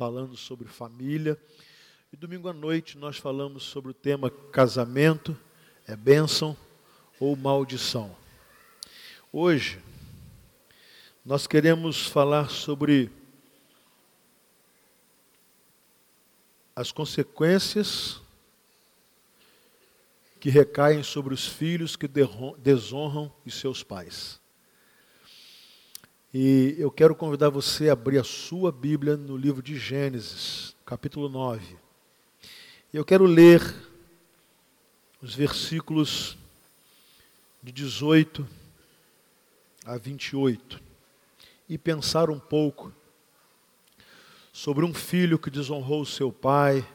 falando sobre família. E domingo à noite nós falamos sobre o tema casamento, é bênção ou maldição. Hoje nós queremos falar sobre as consequências que recaem sobre os filhos que desonram os seus pais. E eu quero convidar você a abrir a sua Bíblia no livro de Gênesis, capítulo 9. E eu quero ler os versículos de 18 a 28 e pensar um pouco sobre um filho que desonrou seu pai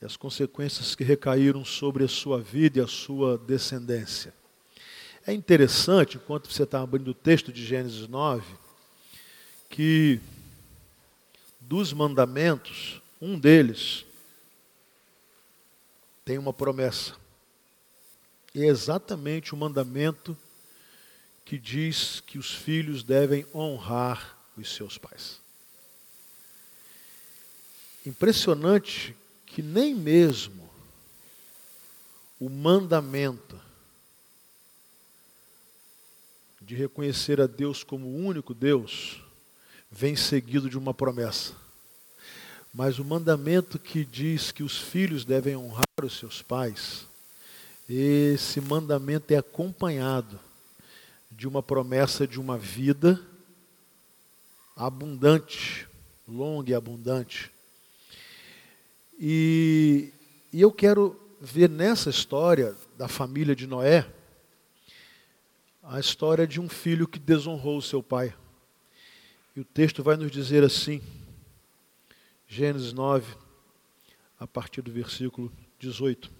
e as consequências que recaíram sobre a sua vida e a sua descendência. É interessante, enquanto você está abrindo o texto de Gênesis 9, que dos mandamentos, um deles tem uma promessa. E é exatamente o mandamento que diz que os filhos devem honrar os seus pais. Impressionante que nem mesmo o mandamento de reconhecer a Deus como o único Deus vem seguido de uma promessa. Mas o mandamento que diz que os filhos devem honrar os seus pais, esse mandamento é acompanhado de uma promessa de uma vida abundante, longa e abundante. E, e eu quero ver nessa história da família de Noé, a história de um filho que desonrou o seu pai. E o texto vai nos dizer assim, Gênesis 9, a partir do versículo 18.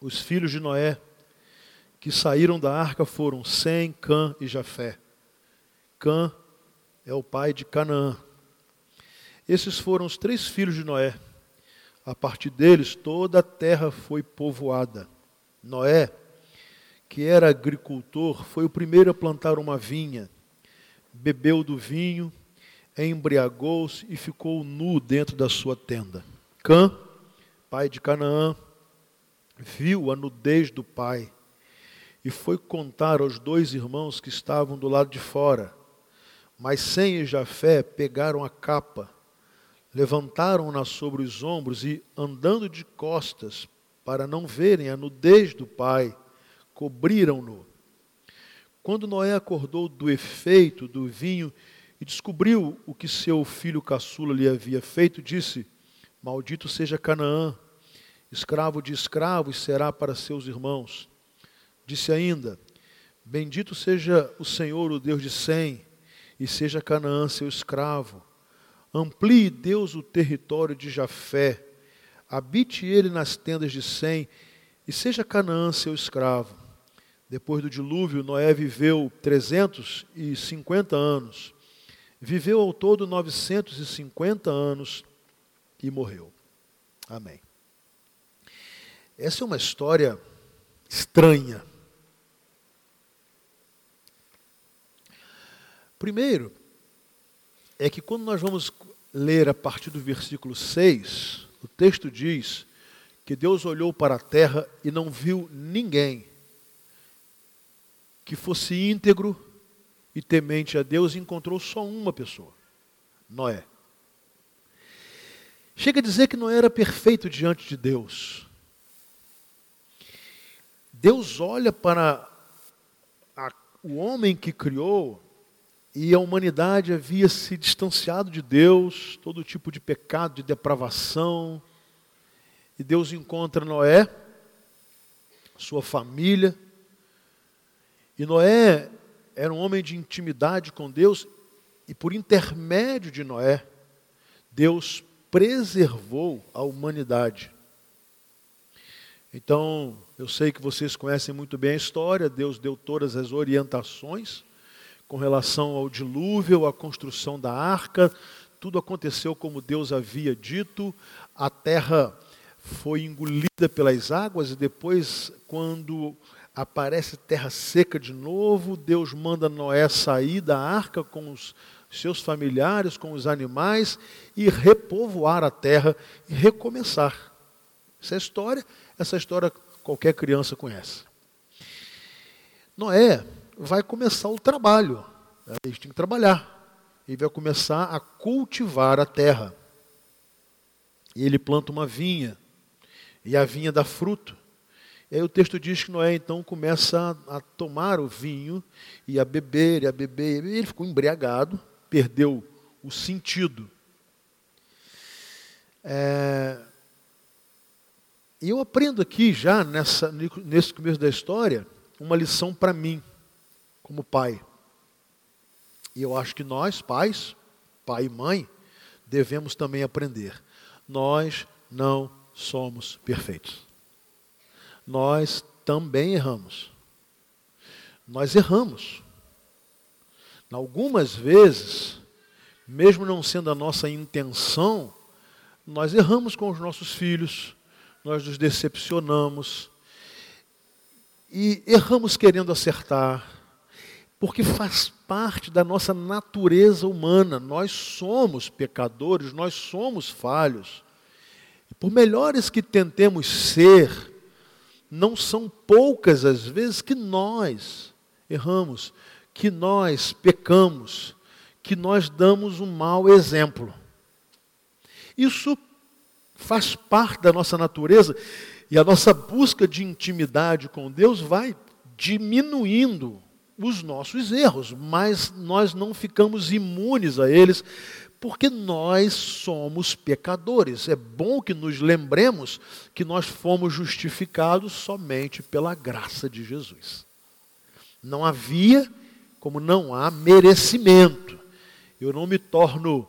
Os filhos de Noé que saíram da arca foram Sem, Cã e Jafé. Cã é o pai de Canaã. Esses foram os três filhos de Noé. A partir deles, toda a terra foi povoada. Noé que era agricultor, foi o primeiro a plantar uma vinha, bebeu do vinho, embriagou-se e ficou nu dentro da sua tenda. Cã, pai de Canaã, viu a nudez do pai e foi contar aos dois irmãos que estavam do lado de fora. Mas Sem e Jafé pegaram a capa, levantaram-na sobre os ombros e, andando de costas, para não verem a nudez do pai, cobriram-no. Quando Noé acordou do efeito do vinho e descobriu o que seu filho caçula lhe havia feito, disse: Maldito seja Canaã, escravo de escravos será para seus irmãos. Disse ainda: Bendito seja o Senhor, o Deus de Sem, e seja Canaã seu escravo. Amplie Deus o território de Jafé, habite ele nas tendas de Sem, e seja Canaã seu escravo. Depois do dilúvio, Noé viveu 350 anos. Viveu ao todo 950 anos e morreu. Amém. Essa é uma história estranha. Primeiro, é que quando nós vamos ler a partir do versículo 6, o texto diz que Deus olhou para a terra e não viu ninguém que fosse íntegro e temente a Deus, encontrou só uma pessoa: Noé. Chega a dizer que Noé era perfeito diante de Deus. Deus olha para a, o homem que criou e a humanidade havia se distanciado de Deus, todo tipo de pecado, de depravação. E Deus encontra Noé, sua família, e Noé era um homem de intimidade com Deus, e por intermédio de Noé, Deus preservou a humanidade. Então, eu sei que vocês conhecem muito bem a história, Deus deu todas as orientações com relação ao dilúvio, à construção da arca, tudo aconteceu como Deus havia dito, a terra foi engolida pelas águas e depois, quando aparece terra seca de novo, Deus manda Noé sair da arca com os seus familiares, com os animais e repovoar a terra e recomeçar. Essa é história, essa história qualquer criança conhece. Noé vai começar o trabalho. Ele tem que trabalhar. Ele vai começar a cultivar a terra. E ele planta uma vinha. E a vinha dá fruto. E aí o texto diz que Noé então começa a, a tomar o vinho e a beber, e a beber. E ele ficou embriagado, perdeu o sentido. É, e eu aprendo aqui já nessa, nesse começo da história uma lição para mim, como pai. E eu acho que nós, pais, pai e mãe, devemos também aprender. Nós não somos perfeitos. Nós também erramos. Nós erramos. Algumas vezes, mesmo não sendo a nossa intenção, nós erramos com os nossos filhos, nós nos decepcionamos e erramos querendo acertar, porque faz parte da nossa natureza humana. Nós somos pecadores, nós somos falhos. Por melhores que tentemos ser, não são poucas as vezes que nós erramos, que nós pecamos, que nós damos um mau exemplo. Isso faz parte da nossa natureza e a nossa busca de intimidade com Deus vai diminuindo os nossos erros, mas nós não ficamos imunes a eles, porque nós somos pecadores. É bom que nos lembremos que nós fomos justificados somente pela graça de Jesus. Não havia, como não há, merecimento. Eu não me torno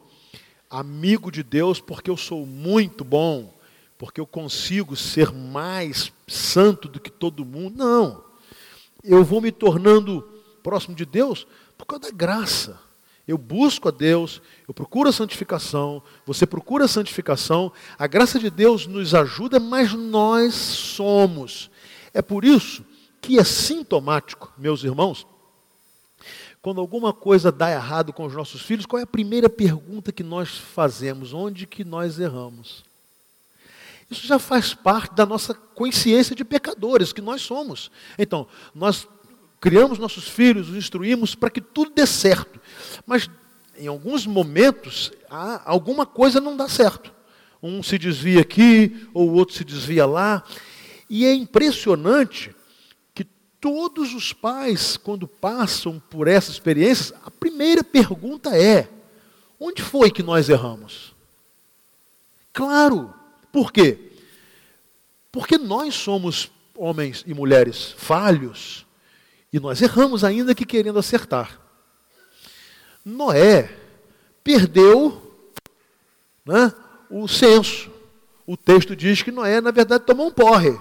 amigo de Deus porque eu sou muito bom, porque eu consigo ser mais santo do que todo mundo. Não. Eu vou me tornando próximo de Deus por causa da graça. Eu busco a Deus, eu procuro a santificação, você procura a santificação, a graça de Deus nos ajuda, mas nós somos. É por isso que é sintomático, meus irmãos, quando alguma coisa dá errado com os nossos filhos, qual é a primeira pergunta que nós fazemos? Onde que nós erramos? Isso já faz parte da nossa consciência de pecadores, que nós somos. Então, nós criamos nossos filhos, os instruímos para que tudo dê certo. Mas, em alguns momentos, alguma coisa não dá certo. Um se desvia aqui, ou o outro se desvia lá. E é impressionante todos os pais, quando passam por essas experiências, a primeira pergunta é: onde foi que nós erramos? Claro, por quê? Porque nós somos homens e mulheres falhos e nós erramos ainda que querendo acertar. Noé perdeu né, o senso. O texto diz que Noé, na verdade, tomou um porre.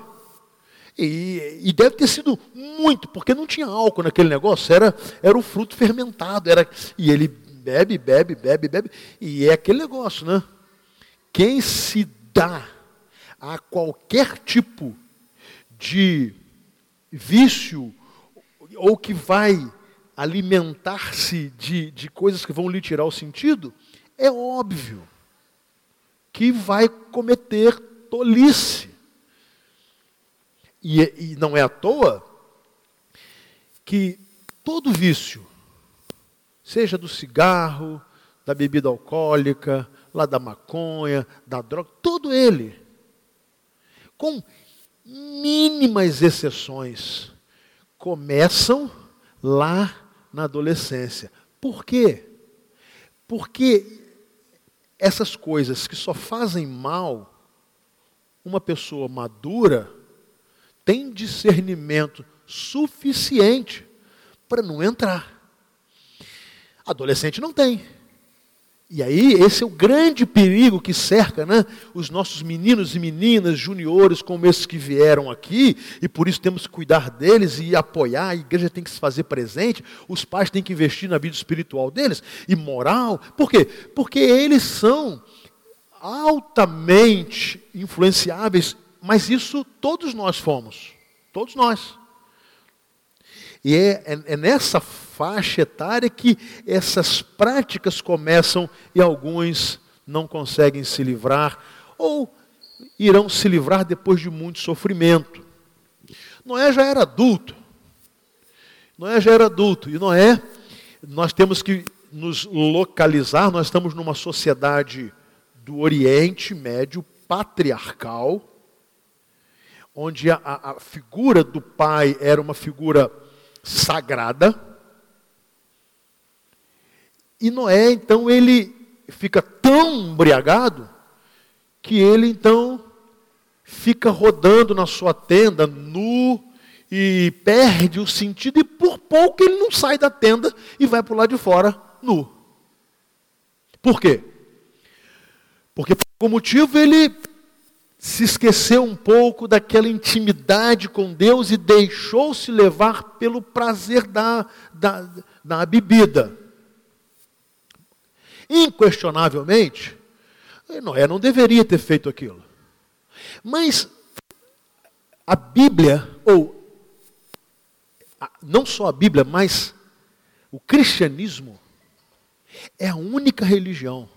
E, e, deve ter sido muito, porque não tinha álcool naquele negócio, era, era o fruto fermentado. Era, e ele bebe, bebe, bebe, bebe. E é aquele negócio, né? Quem se dá a qualquer tipo de vício, ou que vai alimentar-se de, de coisas que vão lhe tirar o sentido, é óbvio que vai cometer tolice. E, e não é à toa que todo vício, seja do cigarro, da bebida alcoólica, lá da maconha, da droga, todo ele, com mínimas exceções, começam lá na adolescência. Por quê? Porque essas coisas que só fazem mal, uma pessoa madura tem discernimento suficiente para não entrar. Adolescente não tem. E aí, esse é o grande perigo que cerca né, os nossos meninos e meninas, juniores, como esses que vieram aqui, e por isso temos que cuidar deles e apoiar, a igreja tem que se fazer presente, os pais têm que investir na vida espiritual deles e moral. Por quê? Porque eles são altamente influenciáveis mas isso todos nós fomos. Todos nós. E é, é, é, nessa faixa etária que essas práticas começam e alguns não conseguem se livrar, ou irão se livrar depois de muito sofrimento. Noé já era adulto. Noé já era adulto. E Noé, nós temos que nos localizar, nós estamos numa sociedade do Oriente Médio patriarcal, onde a, a, figura do pai era uma figura sagrada. E Noé, então, ele fica tão embriagado que ele, então, fica rodando na sua tenda nu e perde o sentido, e por pouco ele não sai da tenda e vai para o lado de fora nu. Por quê? Porque por algum motivo ele se esqueceu um pouco daquela intimidade com Deus e deixou-se levar pelo prazer da, da, da bebida. Inquestionavelmente, Noé não deveria ter feito aquilo. Mas a Bíblia, ou não só a Bíblia, mas o cristianismo, é a única religião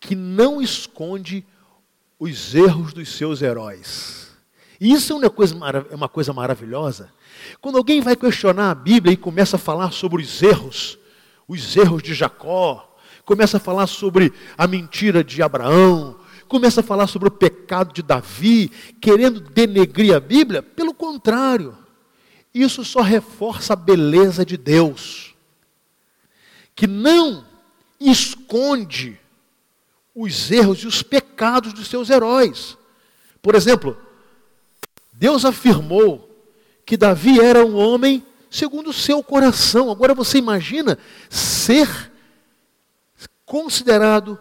que não esconde os erros dos seus heróis. E isso é uma coisa, é uma coisa maravilhosa. Quando alguém vai questionar a Bíblia e começa a falar sobre os erros, os erros de Jacó, começa a falar sobre a mentira de Abraão, começa a falar sobre o pecado de Davi, querendo denegrir a Bíblia, pelo contrário, isso só reforça a beleza de Deus, que não esconde os erros e os pecados dos seus heróis. Por exemplo, Deus afirmou que Davi era um homem segundo o seu coração. Agora você imagina ser considerado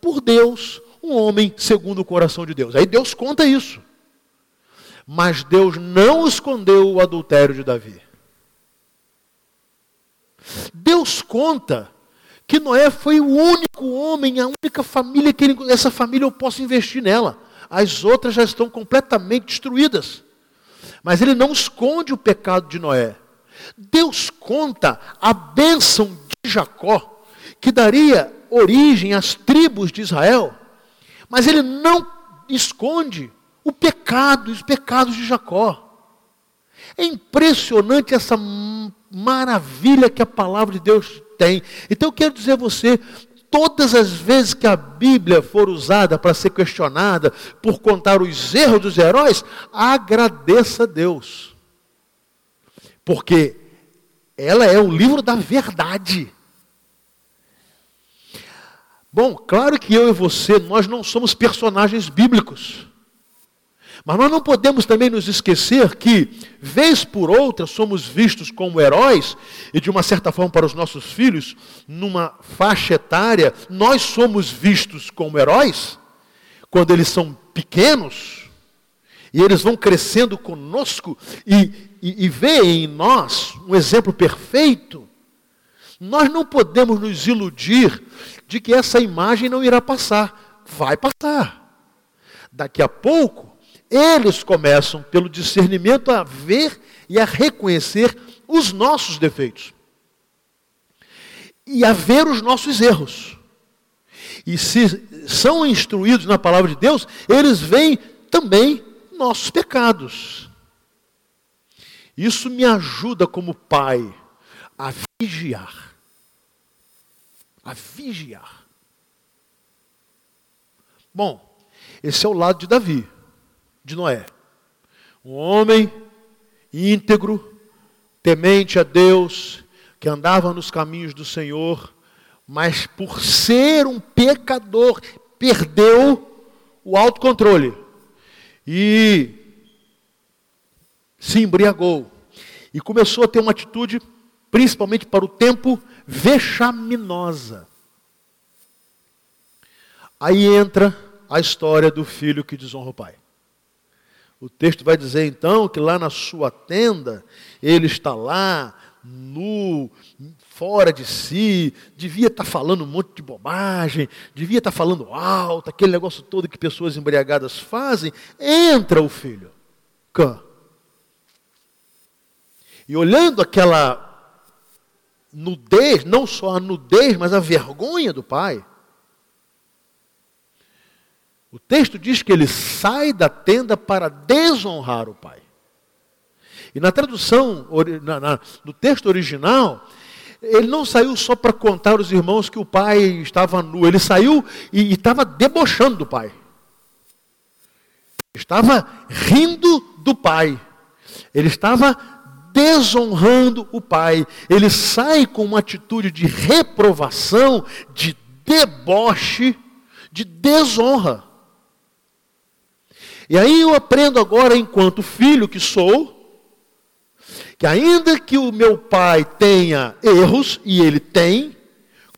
por Deus um homem segundo o coração de Deus. Aí Deus conta isso. Mas Deus não escondeu o adultério de Davi. Deus conta que Noé foi o único homem, a única família que ele, essa família eu posso investir nela. As outras já estão completamente destruídas. Mas ele não esconde o pecado de Noé. Deus conta a bênção de Jacó, que daria origem às tribos de Israel, mas ele não esconde o pecado, os pecados de Jacó. É impressionante essa maravilha que a palavra de Deus tem. Então eu quero dizer a você, todas as vezes que a Bíblia for usada para ser questionada por contar os erros dos heróis, agradeça a Deus. Porque ela é o livro da verdade. Bom, claro que eu e você, nós não somos personagens bíblicos. Mas nós não podemos também nos esquecer que, vez por outra, somos vistos como heróis, e de uma certa forma para os nossos filhos, numa faixa etária, nós somos vistos como heróis, quando eles são pequenos, e eles vão crescendo conosco e, e, e veem em nós um exemplo perfeito. Nós não podemos nos iludir de que essa imagem não irá passar. Vai passar. Daqui a pouco, eles começam, pelo discernimento, a ver e a reconhecer os nossos defeitos e a ver os nossos erros. E se são instruídos na palavra de Deus, eles veem também nossos pecados. Isso me ajuda como pai a vigiar. A vigiar. Bom, esse é o lado de Davi de Noé. Um homem íntegro, temente a Deus, que andava nos caminhos do Senhor, mas por ser um pecador, perdeu o autocontrole e se embriagou e começou a ter uma atitude, principalmente para o tempo, vexaminosa. Aí entra a história do filho que desonra o pai. O texto vai dizer então que lá na sua tenda, ele está lá, nu, fora de si, devia estar falando um monte de bobagem, devia estar falando alto, aquele negócio todo que pessoas embriagadas fazem. Entra o filho, Cã. E olhando aquela nudez, não só a nudez, mas a vergonha do pai, o texto diz que ele sai da tenda para desonrar o pai. E na tradução, na, na, no texto original, ele não saiu só para contar aos irmãos que o pai estava nu, ele saiu e, e estava debochando do pai. Estava rindo do pai. Ele estava desonrando o pai. Ele sai com uma atitude de reprovação, de deboche, de desonra. E aí eu aprendo agora, enquanto filho que sou, que ainda que o meu pai tenha erros, e ele tem,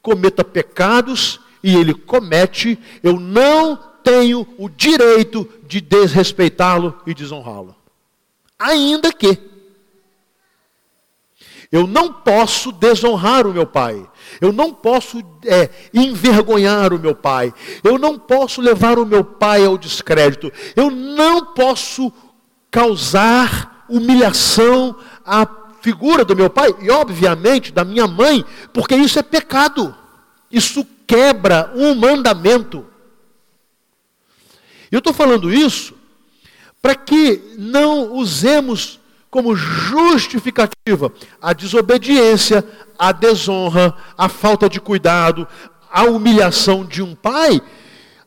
cometa pecados, e ele comete, eu não tenho o direito de desrespeitá-lo e desonrá-lo. Ainda que eu não posso desonrar o meu pai. Eu não posso é, envergonhar o meu pai. Eu não posso levar o meu pai ao descrédito. Eu não posso causar humilhação à figura do meu pai e, obviamente, da minha mãe, porque isso é pecado. Isso quebra um mandamento. Eu estou falando isso para que não usemos como justificativa a desobediência, a desonra, a falta de cuidado, a humilhação de um pai,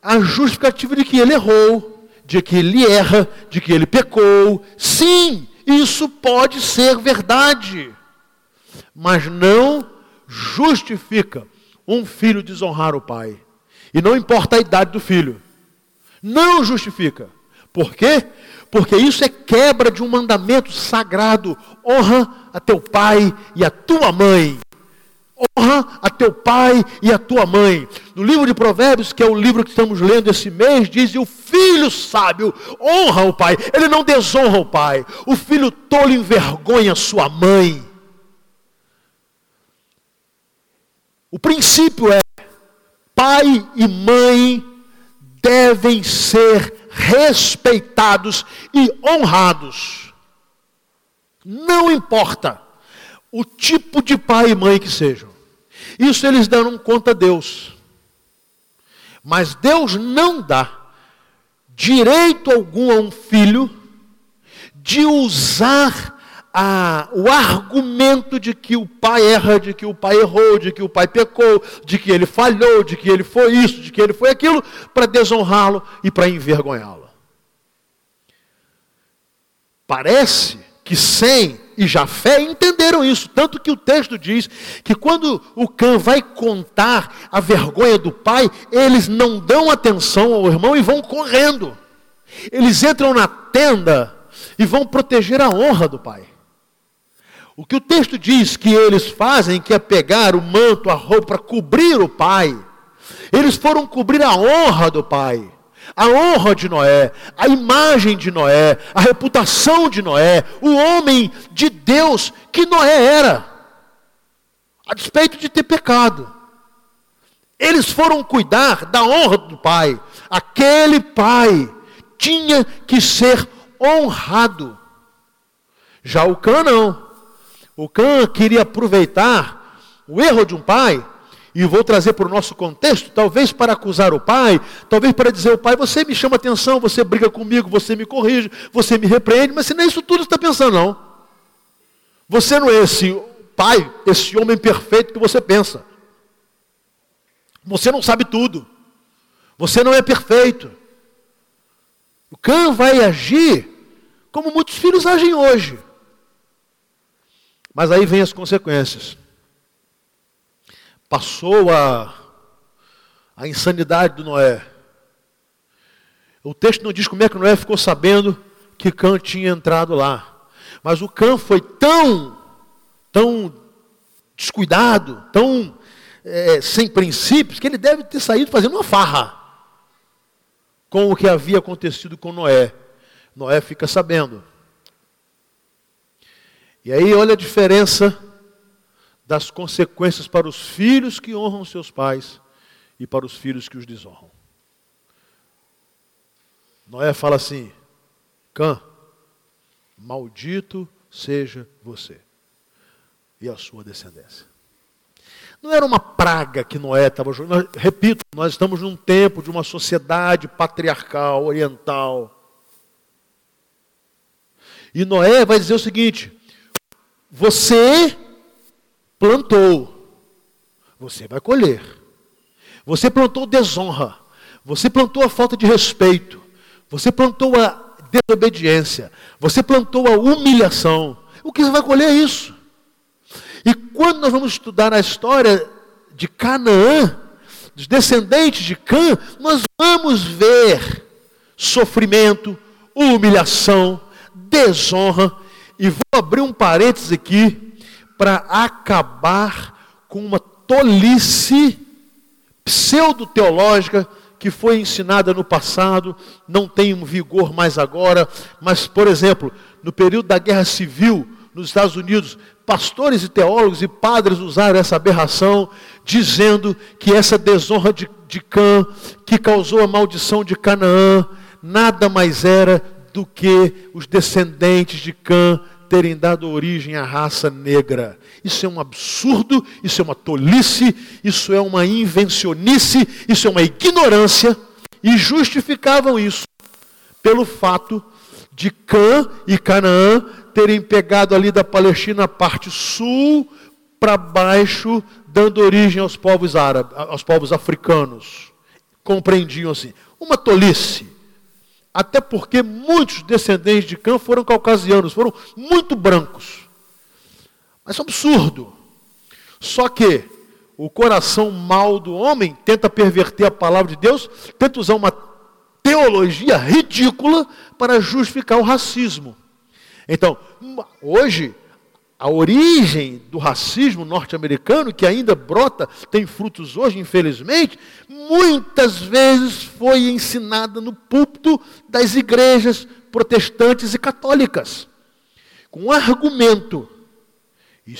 a justificativa de que ele errou, de que ele erra, de que ele pecou. Sim, isso pode ser verdade, mas não justifica um filho desonrar o pai. E não importa a idade do filho. Não justifica. Por quê? porque isso é quebra de um mandamento sagrado. Honra a teu pai e a tua mãe. Honra a teu pai e a tua mãe. No livro de Provérbios, que é o livro que estamos lendo esse mês, diz: o filho sábio honra o pai, ele não desonra o pai. O filho tolo envergonha sua mãe. O princípio é: pai e mãe devem ser respeitados e honrados. Não importa o tipo de pai e mãe que sejam. Isso eles deram conta a Deus. Mas Deus não dá direito algum a um filho de usar a, o argumento de que o pai erra, de que o pai errou, de que o pai pecou, de que ele falhou, de que ele foi isso, de que ele foi aquilo, para desonrá-lo e para envergonhá-lo. Parece que Sem e Jafé entenderam isso, tanto que o texto diz que quando o Cã vai contar a vergonha do pai, eles não dão atenção ao irmão e vão correndo. Eles entram na tenda e vão proteger a honra do pai. O que o texto diz que eles fazem, que é pegar o manto, a roupa, para cobrir o pai. Eles foram cobrir a honra do pai, a honra de Noé, a imagem de Noé, a reputação de Noé, o homem de Deus que Noé era, a despeito de ter pecado. Eles foram cuidar da honra do pai. Aquele pai tinha que ser honrado. Já o Cã não. O Cã queria aproveitar o erro de um pai, e vou trazer para o nosso contexto, talvez para acusar o pai, talvez para dizer ao pai, você me chama atenção, você briga comigo, você me corrige, você me repreende, mas se nem isso tudo está pensando, não. Você não é esse pai, esse homem perfeito que você pensa. Você não sabe tudo. Você não é perfeito. O Cã vai agir como muitos filhos agem hoje. Mas aí vem as consequências. Passou a, a insanidade do Noé. O texto não diz como é que Noé ficou sabendo que Cã tinha entrado lá. Mas o Cã foi tão, tão descuidado, tão é, sem princípios, que ele deve ter saído fazendo uma farra com o que havia acontecido com Noé. Noé fica sabendo. E aí olha a diferença das consequências para os filhos que honram seus pais e para os filhos que os desonram. Noé fala assim: Cã, maldito seja você. e a sua descendência. Não era uma praga que Noé estava jogando. Repito, nós estamos num tempo de uma sociedade patriarcal, oriental. E Noé vai dizer o seguinte: você plantou, você vai colher. Você plantou desonra, você plantou a falta de respeito, você plantou a desobediência, você plantou a humilhação. O que você vai colher é isso. E quando nós vamos estudar a história de Canaã, dos descendentes de Cã, nós vamos ver sofrimento, humilhação, desonra. E vou abrir um parênteses aqui para acabar com uma tolice pseudo-teológica que foi ensinada no passado, não tem um vigor mais agora, mas, por exemplo, no período da Guerra Civil nos Estados Unidos, pastores e teólogos e padres usaram essa aberração, dizendo que essa desonra de, de Cã, que causou a maldição de Canaã, nada mais era do que os descendentes de Cã terem dado origem à raça negra. Isso é um absurdo, isso é uma tolice, isso é uma invencionice, isso é uma ignorância, e justificavam isso pelo fato de Cã e Canaã terem pegado ali da Palestina a parte sul para baixo, dando origem aos povos árabes, aos povos africanos. Compreendiam assim. Uma tolice. Até porque muitos descendentes de Cã foram caucasianos, foram muito brancos. Mas é um absurdo. Só que o coração mau do homem tenta perverter a palavra de Deus, tenta usar uma teologia ridícula para justificar o racismo. Então, hoje, a origem do racismo norte-americano, que ainda brota, tem frutos hoje, infelizmente, muitas vezes foi ensinada no púlpito das igrejas protestantes e católicas, com um argumento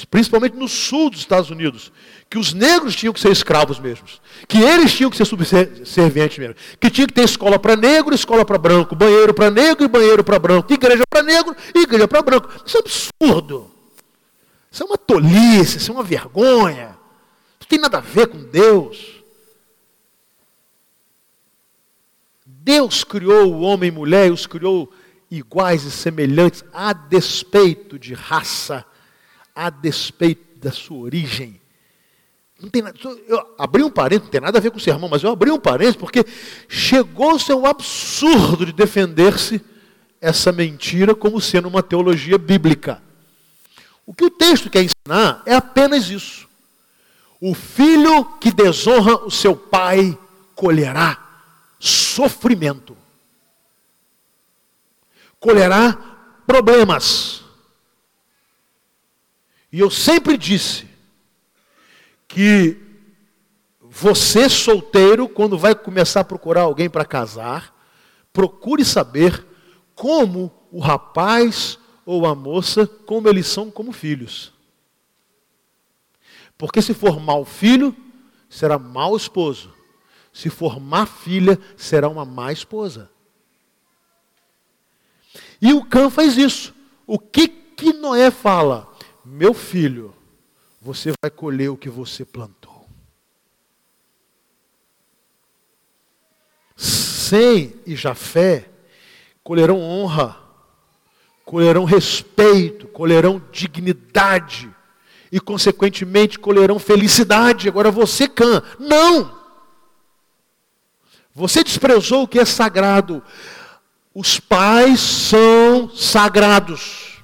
principalmente no sul dos Estados Unidos, que os negros tinham que ser escravos mesmos, que eles tinham que ser subservientes mesmo, que tinha que ter escola para negro, escola para branco, banheiro para negro e banheiro para branco, igreja para negro e igreja para branco. Isso é absurdo. Isso é uma tolice, isso é uma vergonha. Não tem nada a ver com Deus. Deus criou o homem e mulher os criou iguais e semelhantes a despeito de raça, a despeito da sua origem. Não tem nada, eu abri um parênteses, não tem nada a ver com o sermão, mas eu abri um parênteses porque chegou-se ao absurdo de defender-se essa mentira como sendo uma teologia bíblica. O que o texto quer ensinar é apenas isso. O filho que desonra o seu pai colherá sofrimento, colherá problemas e eu sempre disse que você solteiro, quando vai começar a procurar alguém para casar, procure saber como o rapaz ou a moça, como eles são como filhos. Porque se for mau filho, será mau esposo. Se for má filha, será uma má esposa. E o Cã faz isso. O que que Noé fala? Meu filho, você vai colher o que você plantou. Sem e Jafé colherão honra, colherão respeito, colherão dignidade e, consequentemente, colherão felicidade. Agora você, Cã, não! Você desprezou o que é sagrado. Os pais são sagrados.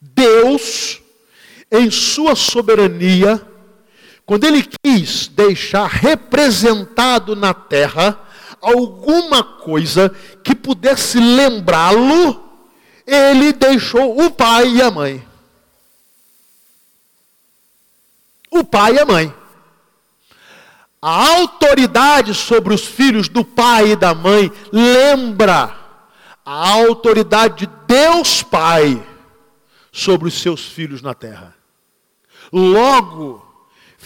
Deus, em sua soberania, quando ele quis deixar representado na terra alguma coisa que pudesse lembrá-lo, ele deixou o pai e a mãe. O pai e a mãe. A autoridade sobre os filhos do pai e da mãe lembra a autoridade de Deus Pai sobre os seus filhos na terra. Logo,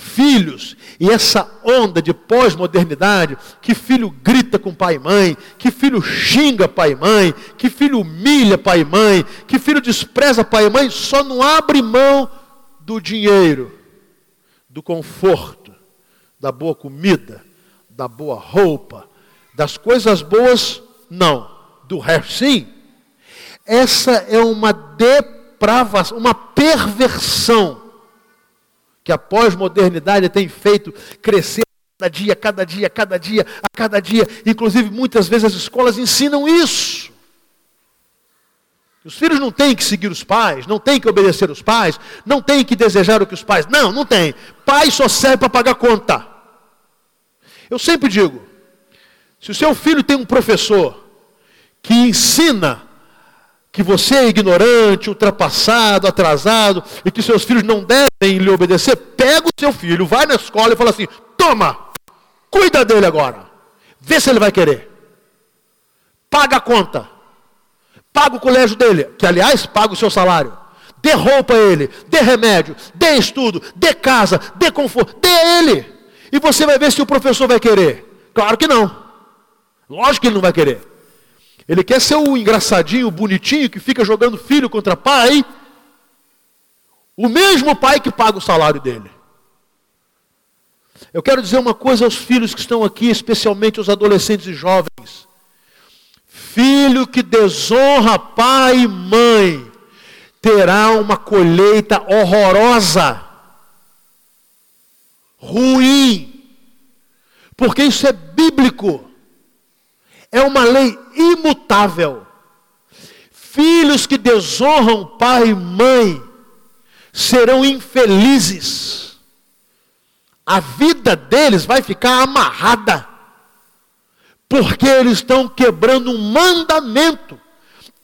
filhos. E essa onda de pós-modernidade, que filho grita com pai e mãe, que filho xinga pai e mãe, que filho humilha pai e mãe, que filho despreza pai e mãe, só não abre mão do dinheiro, do conforto, da boa comida, da boa roupa, das coisas boas, não, do resto sim. Essa é uma depravação, uma perversão que a pós-modernidade tem feito crescer cada dia, cada dia, cada dia, a cada dia. Inclusive, muitas vezes as escolas ensinam isso. Os filhos não têm que seguir os pais, não têm que obedecer os pais, não têm que desejar o que os pais. Não, não tem. Pai só serve para pagar conta. Eu sempre digo: se o seu filho tem um professor que ensina que você é ignorante, ultrapassado, atrasado, e que seus filhos não devem lhe obedecer, pega o seu filho, vai na escola e fala assim: toma, cuida dele agora, vê se ele vai querer. Paga a conta, paga o colégio dele, que aliás paga o seu salário. Dê roupa a ele, dê remédio, dê estudo, dê casa, dê conforto, dê a ele. E você vai ver se o professor vai querer. Claro que não. Lógico que ele não vai querer. Ele quer ser o engraçadinho, bonitinho, que fica jogando filho contra pai. O mesmo pai que paga o salário dele. Eu quero dizer uma coisa aos filhos que estão aqui, especialmente os adolescentes e jovens. Filho que desonra pai e mãe terá uma colheita horrorosa, ruim, porque isso é bíblico é uma lei imutável. Filhos que desonram pai e mãe serão infelizes. A vida deles vai ficar amarrada, porque eles estão quebrando um mandamento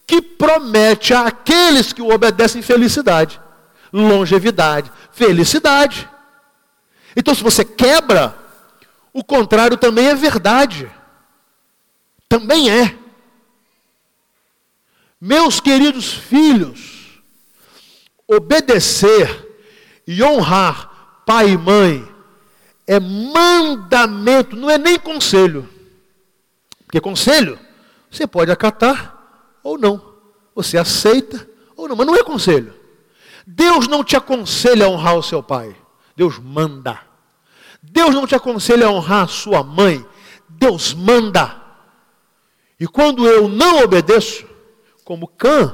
que promete àqueles que o obedecem felicidade, longevidade, felicidade. Então, se você quebra, o contrário também é verdade. Também é. Meus queridos filhos, obedecer e honrar pai e mãe é mandamento, não é nem conselho. Porque conselho você pode acatar ou não. Você aceita ou não, mas não é conselho. Deus não te aconselha a honrar o seu pai. Deus manda. Deus não te aconselha a honrar a sua mãe. Deus manda. E quando eu não obedeço, como Cã,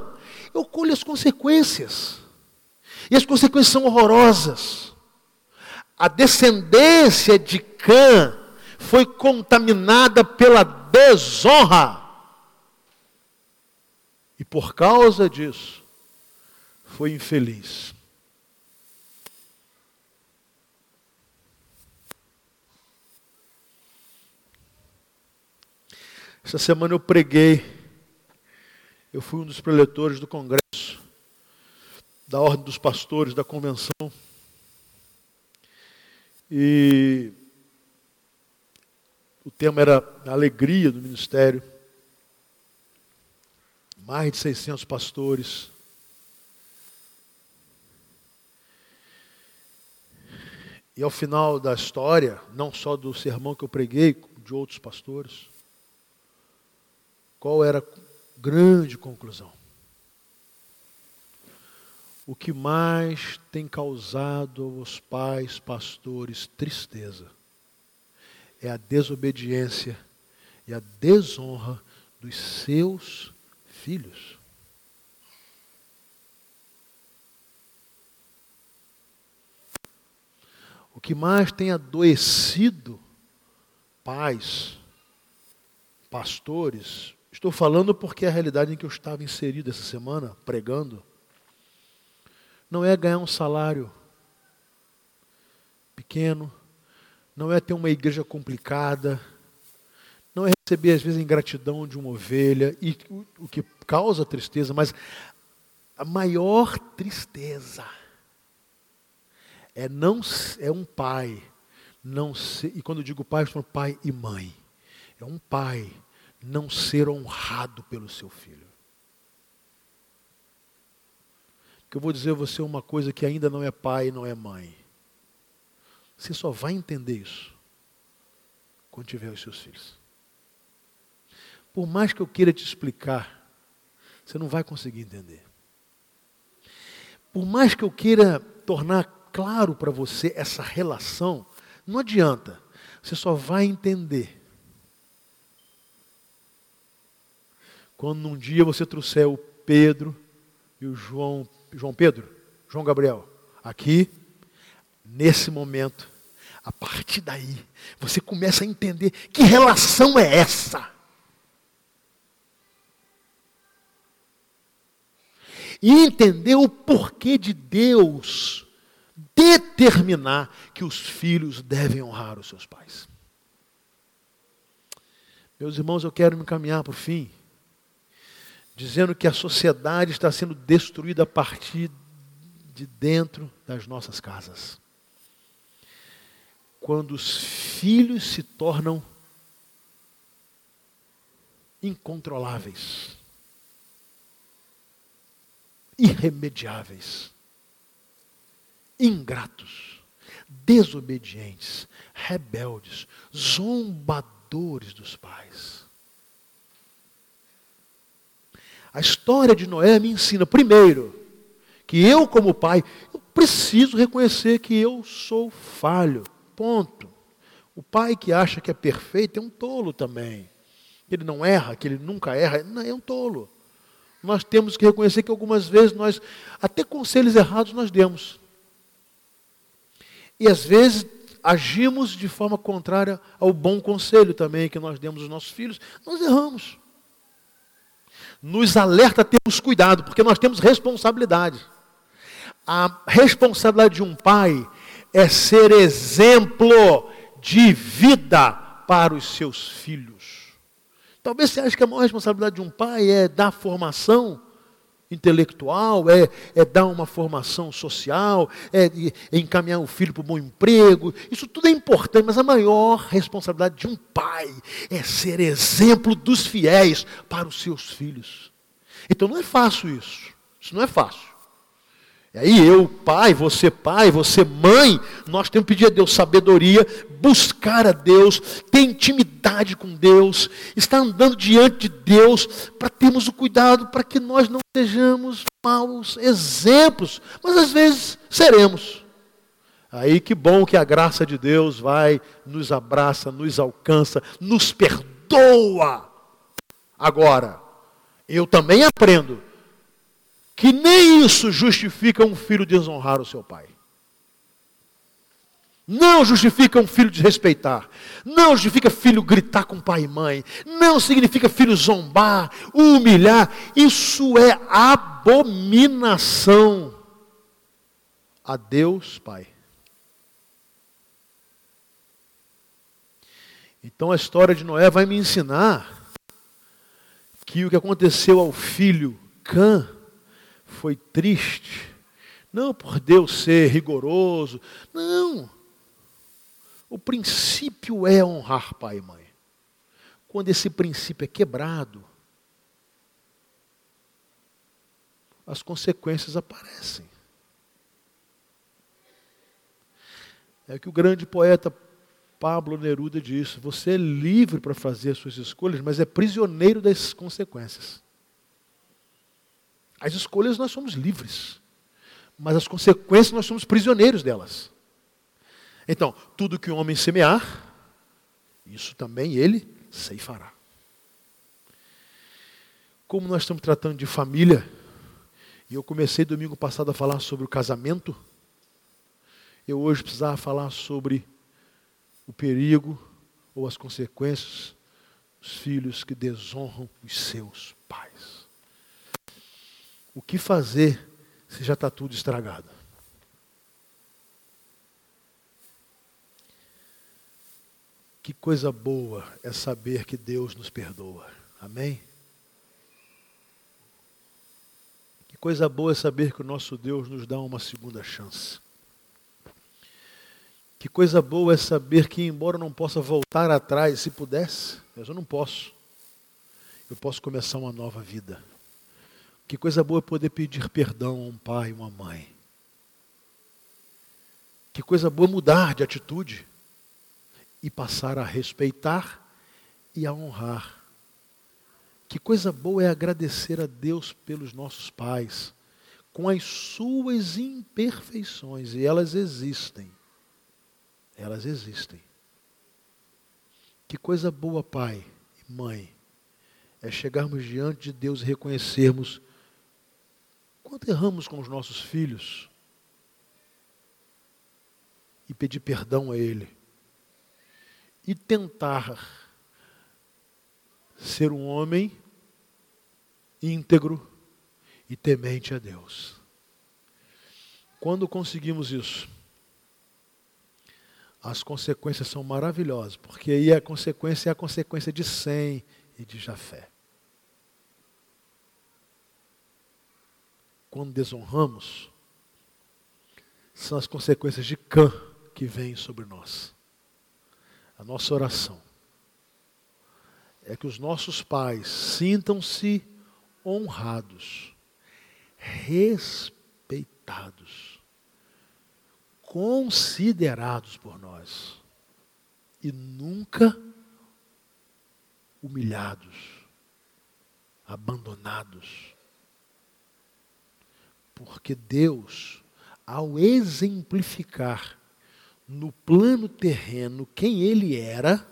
eu colho as consequências. E as consequências são horrorosas. A descendência de Cã foi contaminada pela desonra. E por causa disso, foi infeliz. Essa semana eu preguei, eu fui um dos preletores do Congresso, da Ordem dos Pastores, da Convenção. E o tema era a alegria do ministério. Mais de 600 pastores. E ao final da história, não só do sermão que eu preguei, de outros pastores, qual era a grande conclusão? O que mais tem causado aos pais, pastores, tristeza é a desobediência e a desonra dos seus filhos. O que mais tem adoecido pais, pastores, Estou falando porque a realidade em que eu estava inserido essa semana, pregando, não é ganhar um salário pequeno, não é ter uma igreja complicada, não é receber às vezes a ingratidão de uma ovelha, e o que causa tristeza, mas a maior tristeza é não é um pai não ser, e quando eu digo pai, eu estou falando pai e mãe. É um pai não ser honrado pelo seu filho. Que eu vou dizer a você uma coisa que ainda não é pai não é mãe. Você só vai entender isso quando tiver os seus filhos. Por mais que eu queira te explicar, você não vai conseguir entender. Por mais que eu queira tornar claro para você essa relação, não adianta. Você só vai entender quando um dia você trouxer o Pedro e o João, João Pedro, João Gabriel, aqui, nesse momento, a partir daí, você começa a entender que relação é essa. E entender o porquê de Deus determinar que os filhos devem honrar os seus pais. Meus irmãos, eu quero me encaminhar para o fim, dizendo que a sociedade está sendo destruída a partir de dentro das nossas casas. Quando os filhos se tornam incontroláveis, irremediáveis ingratos, desobedientes, rebeldes, zombadores dos pais. A história de Noé me ensina, primeiro, que eu, como pai, eu preciso reconhecer que eu sou falho. Ponto. O pai que acha que é perfeito é um tolo também. Ele não erra, que ele nunca erra, não, é um tolo. Nós temos que reconhecer que algumas vezes nós, até conselhos errados, nós demos. E às vezes agimos de forma contrária ao bom conselho também que nós demos aos nossos filhos, nós erramos. Nos alerta a termos cuidado, porque nós temos responsabilidade. A responsabilidade de um pai é ser exemplo de vida para os seus filhos. Talvez você ache que a maior responsabilidade de um pai é dar formação intelectual, é, é dar uma formação social, é, é encaminhar o filho para um bom emprego. Isso tudo é importante, mas a maior responsabilidade de um pai é ser exemplo dos fiéis para os seus filhos. Então não é fácil isso. Isso não é fácil. Aí eu, pai, você pai, você mãe, nós temos que pedir a Deus sabedoria, buscar a Deus, ter intimidade com Deus, estar andando diante de Deus, para termos o cuidado para que nós não sejamos maus exemplos, mas às vezes seremos. Aí que bom que a graça de Deus vai, nos abraça, nos alcança, nos perdoa. Agora, eu também aprendo que nem isso justifica um filho desonrar o seu pai. Não justifica um filho desrespeitar. Não justifica filho gritar com pai e mãe. Não significa filho zombar, humilhar. Isso é abominação a Deus Pai. Então a história de Noé vai me ensinar que o que aconteceu ao filho Cã foi triste, não por Deus ser rigoroso, não. O princípio é honrar pai e mãe. Quando esse princípio é quebrado, as consequências aparecem. É que o grande poeta Pablo Neruda disse: você é livre para fazer as suas escolhas, mas é prisioneiro das consequências. As escolhas nós somos livres, mas as consequências nós somos prisioneiros delas. Então, tudo que o homem semear, isso também ele ceifará. Como nós estamos tratando de família, e eu comecei domingo passado a falar sobre o casamento, eu hoje precisava falar sobre o perigo ou as consequências dos filhos que desonram os seus pais. O que fazer se já está tudo estragado? Que coisa boa é saber que Deus nos perdoa. Amém? Que coisa boa é saber que o nosso Deus nos dá uma segunda chance. Que coisa boa é saber que, embora eu não possa voltar atrás, se pudesse, mas eu não posso, eu posso começar uma nova vida. Que coisa boa poder pedir perdão a um pai uma mãe. Que coisa boa mudar de atitude e passar a respeitar e a honrar. Que coisa boa é agradecer a Deus pelos nossos pais, com as suas imperfeições, e elas existem. Elas existem. Que coisa boa, pai e mãe, é chegarmos diante de Deus e reconhecermos quanto erramos com os nossos filhos e pedir perdão a Ele e tentar ser um homem íntegro e temente a Deus. Quando conseguimos isso, as consequências são maravilhosas, porque aí a consequência é a consequência de Sem e de Jafé. Quando desonramos, são as consequências de Cã que vêm sobre nós. A nossa oração é que os nossos pais sintam-se honrados, respeitados, considerados por nós e nunca humilhados, abandonados. Porque Deus, ao exemplificar no plano terreno quem Ele era,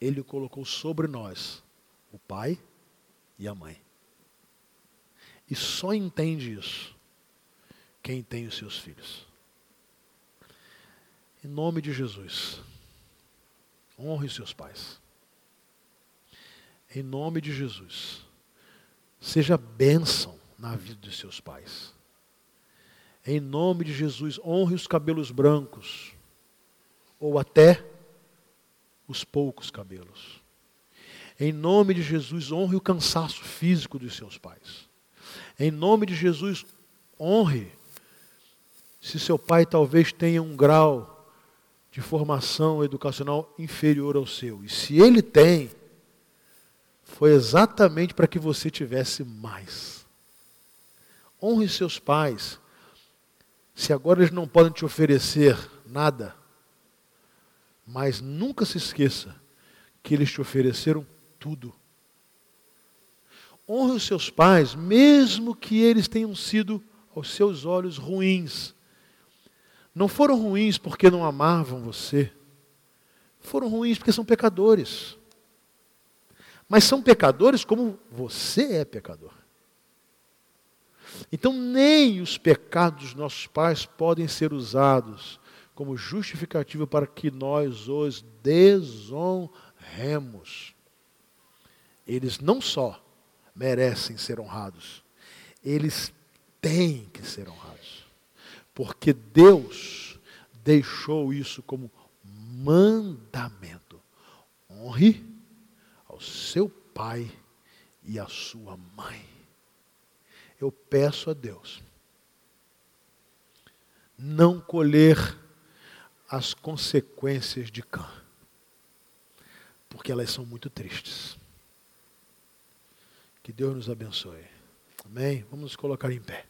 ele colocou sobre nós o pai e a mãe. E só entende isso quem tem os seus filhos. Em nome de Jesus, honre seus pais. Em nome de Jesus, seja bênção na vida dos seus pais. Em nome de Jesus, honre os cabelos brancos, ou até os poucos cabelos. Em nome de Jesus, honre o cansaço físico dos seus pais. Em nome de Jesus, honre se seu pai talvez tenha um grau de formação educacional inferior ao seu. E se ele tem, foi exatamente para que você tivesse mais. Honre seus pais. Se agora eles não podem te oferecer nada, mas nunca se esqueça que eles te ofereceram tudo. Honre os seus pais, mesmo que eles tenham sido aos seus olhos ruins. Não foram ruins porque não amavam você. Foram ruins porque são pecadores. Mas são pecadores como você é pecador. Então, nem os pecados dos nossos pais podem ser usados como justificativa para que nós os desonremos. Eles não só merecem ser honrados, eles têm que ser honrados. Porque Deus deixou isso como mandamento. Honre ao seu pai e à sua mãe. Eu peço a Deus não colher as consequências de Cã. Porque elas são muito tristes. Que Deus nos abençoe. Amém? Vamos nos colocar em pé.